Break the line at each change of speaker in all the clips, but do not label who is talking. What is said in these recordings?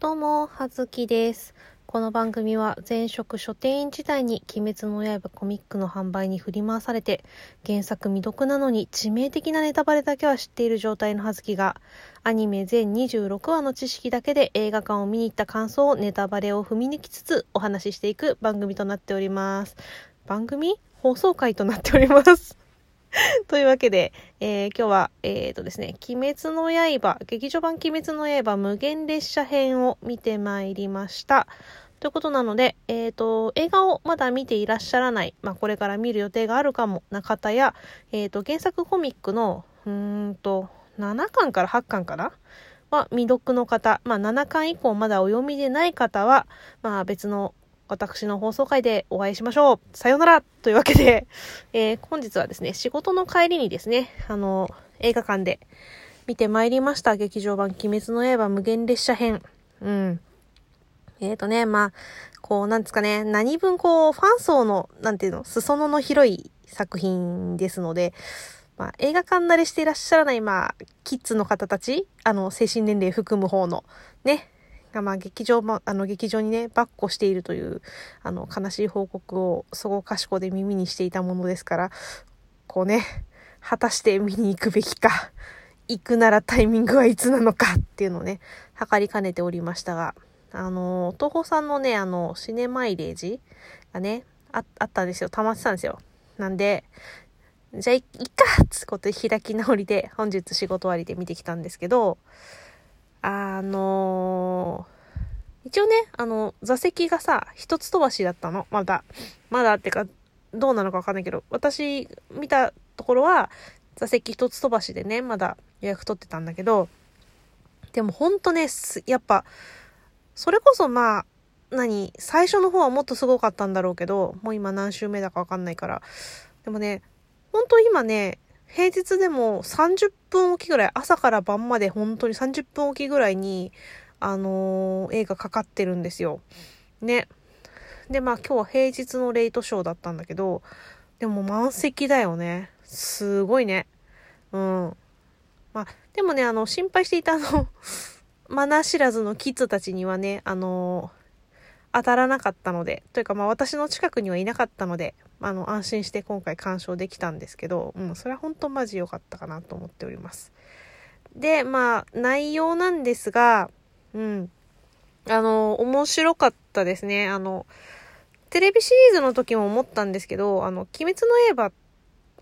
どうも、はずきです。この番組は前職書店員時代に鬼滅の刃コミックの販売に振り回されて、原作未読なのに致命的なネタバレだけは知っている状態のはずきが、アニメ全26話の知識だけで映画館を見に行った感想をネタバレを踏み抜きつつお話ししていく番組となっております。番組？放送回となっております。というわけで、えー今日は、えーとですね、鬼滅の刃、劇場版鬼滅の刃無限列車編を見てまいりました。ということなので、えーと、映画をまだ見ていらっしゃらない、まあ、これから見る予定があるかもな方や、えーと、原作コミックの、うーんと、7巻から8巻かな？は未読の方、まあ、7巻以降まだお読みでない方は、まあ、別の私の放送回でお会いしましょう。さようならというわけで、えー本日はですね、仕事の帰りにですね、あの、映画館で見てまいりました。劇場版鬼滅の刃無限列車編。うん。えーとね、まあ、こう、なんですかね、何分こう、ファン層の、なんていうの、裾野の広い作品ですので、まあ、映画館慣れしていらっしゃらない、まあ、キッズの方たち、あの、精神年齢含む方の、ね、まあ、劇場も、あの、劇場にね、バッコしているという、あの、悲しい報告を、そごかしこで耳にしていたものですから、こうね、果たして見に行くべきか、行くならタイミングはいつなのかっていうのをね、測りかねておりましたが、あの、東宝さんのね、あの、シネマイレージがね、ああったんですよ。溜まってたんですよ。なんで、じゃあ、いっかっつうことで開き直りで、本日仕事終わりで見てきたんですけど、あの一応ね、あの、座席がさ、一つ飛ばしだったの。まだ。まだってか、どうなのかわかんないけど、私見たところは、座席一つ飛ばしでね、まだ予約取ってたんだけど、でもほんとね、やっぱ、それこそまあ、何最初の方はもっとすごかったんだろうけど、もう今何週目だかわかんないから。でもね、ほんと今ね、平日でも30分おきぐらい、朝から晩まで本当に30分おきぐらいに、あのー映画かかってるんですよ。ね。で、まあ今日は平日のレイトショーだったんだけど、でも満席だよね。すごいね。うん。まあ、でもね、あの、心配していたあの、マナー知らずのキッズたちにはね、あの当たらなかったので、というかまあ私の近くにはいなかったので、あの、安心して今回鑑賞できたんですけど、うん、それは本当マジ良かったかなと思っております。で、まあ、内容なんですが、うん。あの、面白かったですね。あの、テレビシリーズの時も思ったんですけど、あの、鬼滅の刃、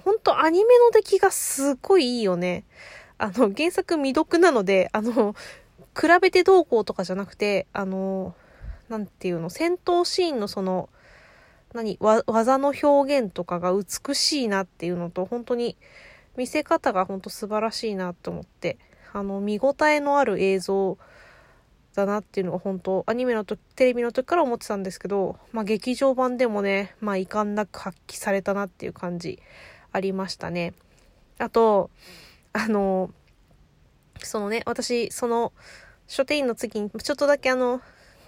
本当アニメの出来がすごいいいよね。あの、原作未読なので、あの、比べてどうこうとかじゃなくて、あの、なんていうの、戦闘シーンのその、何、技の表現とかが美しいなっていうのと、本当に見せ方が本当素晴らしいなと思って、あの、見応えのある映像だなっていうのが本当、アニメの時、テレビの時から思ってたんですけど、まあ劇場版でもね、まあ遺憾なく発揮されたなっていう感じありましたね。あと、あの、そのね、私、その、書店員の次に、ちょっとだけあの、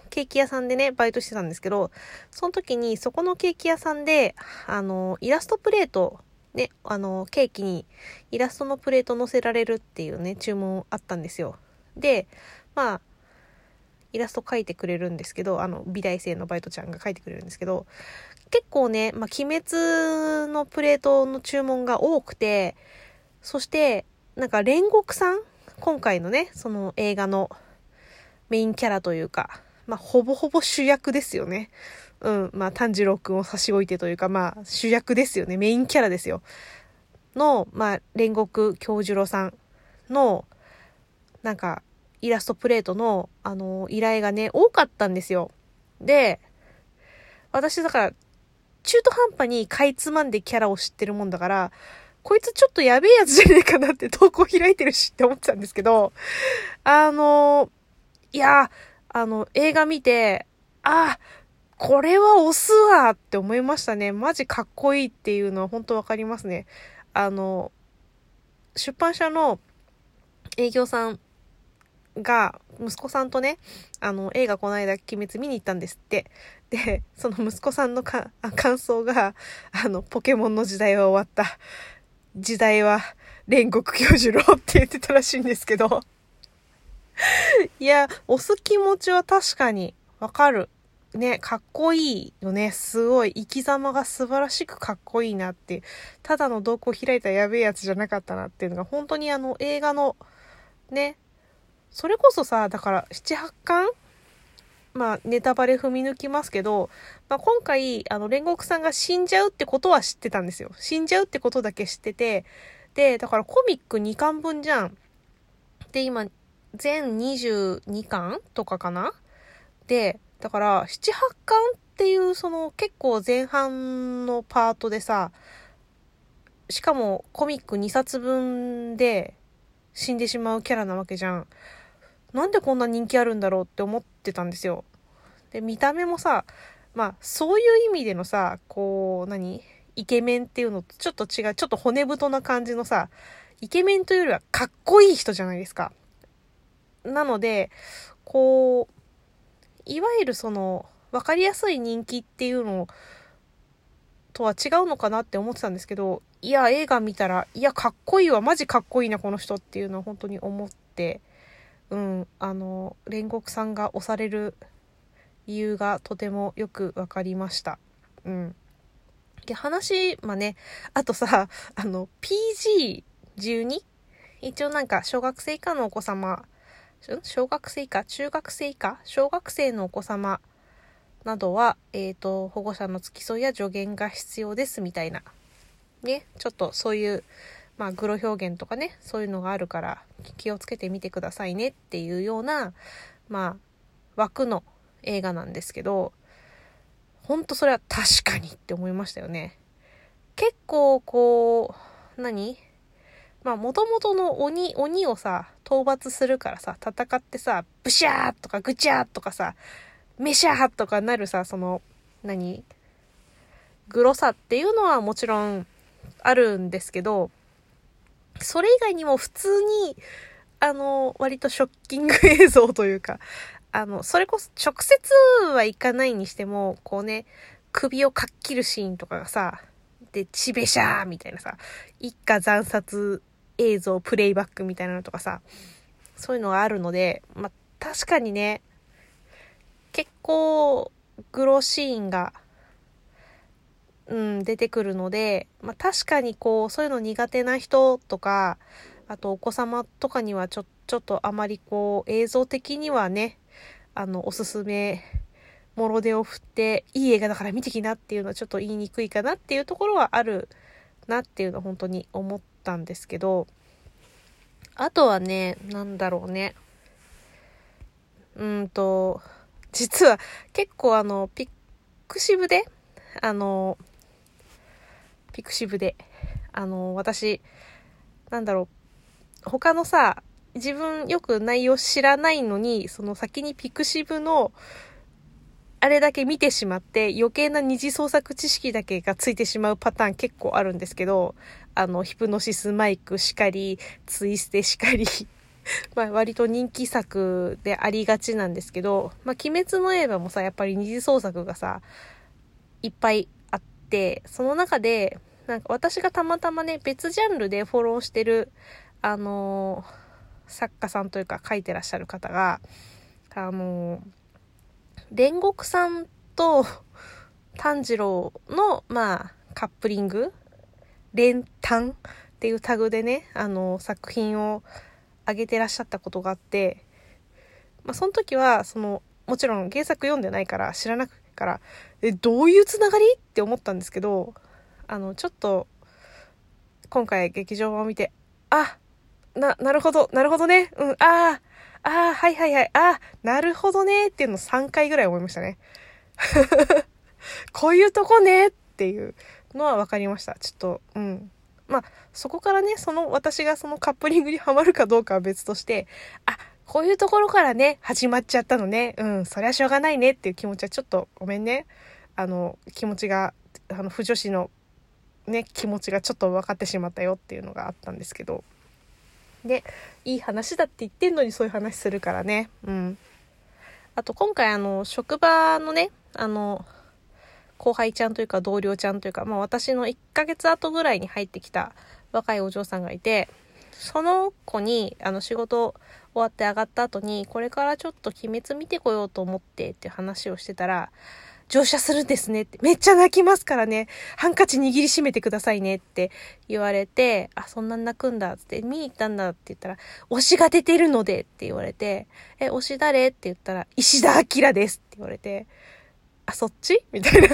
ケーキ屋さんでね、バイトしてたんですけど、その時に、そこのケーキ屋さんで、あの、イラストプレート、ね、あの、ケーキにイラストのプレート載せられるっていうね、注文あったんですよ。で、まあ、イラスト描いてくれるんですけど、あの、美大生のバイトちゃんが描いてくれるんですけど、結構ね、まあ、鬼滅のプレートの注文が多くて、そして、なんか煉獄さん？今回のね、その映画のメインキャラというか、まあ、ほぼほぼ主役ですよね。うん。まあ、炭治郎くんを差し置いてというか、まあ、主役ですよね。メインキャラですよ。の、まあ、煉獄京次郎さんの、なんか、イラストプレートの、あの、依頼がね、多かったんですよ。で、私だから、中途半端にかいつまんでキャラを知ってるもんだから、こいつちょっとやべえやつじゃねえかなって投稿開いてるしって思ってたんですけど、あの、いや、あの、映画見て、あ、これは押すわって思いましたね。マジかっこいいっていうのは本当わかりますね。あの、出版社の営業さんが、息子さんとね、あの、映画この間、鬼滅見に行ったんですって。で、その息子さんのか感想が、あの、ポケモンの時代は終わった。時代は煉獄教授郎って言ってたらしいんですけど、いや、押す気持ちは確かにわかる。ね、かっこいいよね。すごい。生き様が素晴らしくかっこいいなってただの瞳孔開いたやべえやつじゃなかったなっていうのが、本当にあの映画の、ね、それこそさ、だから7、8巻？まあ、ネタバレ踏み抜きますけど、まあ、今回、あの、煉獄さんが死んじゃうってことは知ってたんですよ。死んじゃうってことだけ知ってて、で、だからコミック2巻分じゃん。で、今、全22巻とかかな？で、だから、7、8巻っていう、その、結構前半のパートでさ、しかもコミック2冊分で死んでしまうキャラなわけじゃん。なんでこんな人気あるんだろうって思ってたんですよ。で、見た目もさ、まあ、そういう意味でのさ、こう、何？イケメンっていうのとちょっと違う、ちょっと骨太な感じのさ、イケメンというよりはかっこいい人じゃないですか。なので、こう、いわゆるその、わかりやすい人気っていうのとは違うのかなって思ってたんですけど、いや、映画見たら、いや、かっこいいわ、マジかっこいいな、この人っていうのは本当に思って、うん、あの、煉獄さんが押される理由がとてもよくわかりました。うん。で、話、まあね、あとさ、あの、PG12? 一応なんか、小学生以下のお子様、小学生以下中学生以下小学生のお子様などは、えっ、ー、と、保護者の付き添いや助言が必要ですみたいな。ね、ちょっとそういう、まあ、グロ表現とかね、そういうのがあるから気をつけてみてくださいねっていうような、まあ、枠の映画なんですけど、ほんとそれは確かにって思いましたよね。結構こう、何？まあ、もともとの鬼、鬼をさ、討伐するからさ、戦ってさ、ブシャーとかグチャーとかさ、メシャーとかなるさ、その、何？グロさっていうのはもちろんあるんですけど、それ以外にも普通に、あの、割とショッキング映像というか、あの、それこそ直接はいかないにしても、こうね、首をかっきるシーンとかがさ、で、チベシャーみたいなさ、一家惨殺映像プレイバックみたいなのとかさ、そういうのがあるので、まあ、確かにね、結構、グロシーンが、うん、出てくるので、まあ、確かにこう、そういうの苦手な人とか、あとお子様とかにはちょ、ちょっとあまりこう、映像的にはね、あの、おすすめ、もろ手を振って、いい映画だから見てきなっていうのはちょっと言いにくいかなっていうところはあるなっていうのは本当に思ってたんですけど、あとはね、なんだろうね。うんと、実は結構あの、ピクシブで、あの、ピクシブで、あの、私、なんだろう、他のさ、自分よく内容知らないのに、その先にピクシブの、あれだけ見てしまって余計な二次創作知識だけがついてしまうパターン結構あるんですけど、あの、ヒプノシスマイクしかり、ツイステしかり まあ割と人気作でありがちなんですけど、まあ鬼滅の刃もさ、やっぱり二次創作がさ、いっぱいあって、その中で、なんか私がたまたまね、別ジャンルでフォローしてる、あのー、作家さんというか書いてらっしゃる方が、あのー、煉獄さんと炭治郎の、まあ、カップリング連単っていうタグでね、あの、作品を上げてらっしゃったことがあって、まあ、その時は、その、もちろん原作読んでないから知らなくから、え、どういうつながり？って思ったんですけど、あの、ちょっと、今回劇場版を見て、あ、な、なるほど、なるほどね、うん、ああ、ああ、はいはいはい、ああ、なるほどねっていうのを3回ぐらい思いましたね。こういうとこねっていう。のは分かりました。ちょっと、うん。まあ、そこからね、その、私がそのカップリングにはまるかどうかは別として、あ、こういうところからね、始まっちゃったのね。うん、そりゃしょうがないねっていう気持ちはちょっとごめんね。あの、気持ちが、あの、不女子のね、気持ちがちょっと分かってしまったよっていうのがあったんですけど。で、いい話だって言ってんのにそういう話するからね。うん。あと今回あの、職場のね、あの、後輩ちゃんというか同僚ちゃんというか、まあ私の1ヶ月後ぐらいに入ってきた若いお嬢さんがいて、その子に、あの仕事終わって上がった後に、これからちょっと鬼滅見てこようと思ってって話をしてたら、乗車するんですねって、めっちゃ泣きますからね、ハンカチ握りしめてくださいねって言われて、あ、そんな泣くんだって、見に行ったんだって言ったら、推しが出てるのでって言われて、え、推し誰？って言ったら、石田明ですって言われて、あ、そっち？みたいな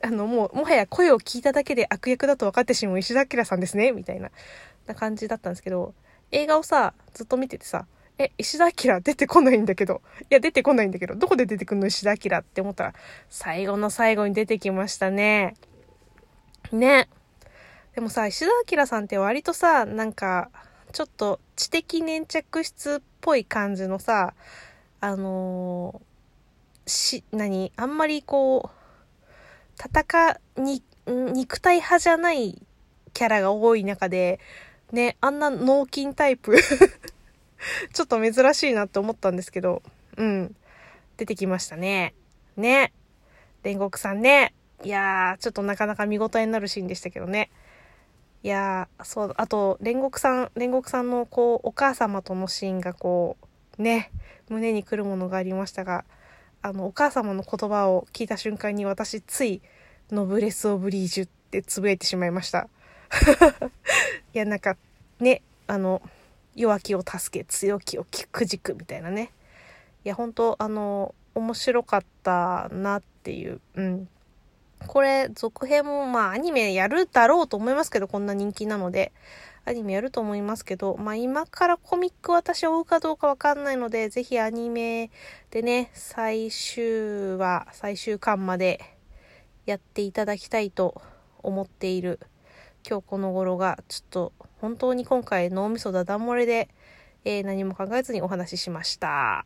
あの、もう、もはや声を聞いただけで悪役だと分かってしまう石田明さんですねみたいな、な感じだったんですけど、映画をさ、ずっと見ててさ、え、石田明出てこないんだけど。いや、出てこないんだけど、どこで出てくんの？石田明って思ったら、最後の最後に出てきましたね。ね。でもさ、石田明さんって割とさ、なんか、ちょっと知的粘着質っぽい感じのさ、あのー、し、何？あんまりこう、戦に、肉体派じゃないキャラが多い中で、ね、あんな脳筋タイプ ちょっと珍しいなって思ったんですけど、うん。出てきましたね。ね。煉獄さんね。いやー、ちょっとなかなか見応えになるシーンでしたけどね。いやー、そう、あと、煉獄さん、煉獄さんのこう、お母様とのシーンがこう、ね、胸にくるものがありましたが、あの、お母様の言葉を聞いた瞬間に私、つい、ノブレス・オブ・リージュってつぶやいてしまいました。いや、なんか、ね、あの、弱きを助け強きをくじくみたいなね。いや本当あの面白かったなっていううん。これ続編もまあアニメやるだろうと思いますけどこんな人気なので。アニメやると思いますけどまあ今からコミック私追うかどうかわかんないのでぜひアニメでね最終話最終巻までやっていただきたいと思っている今日この頃がちょっと本当に今回脳みそだだ漏れで、えー、何も考えずにお話ししました。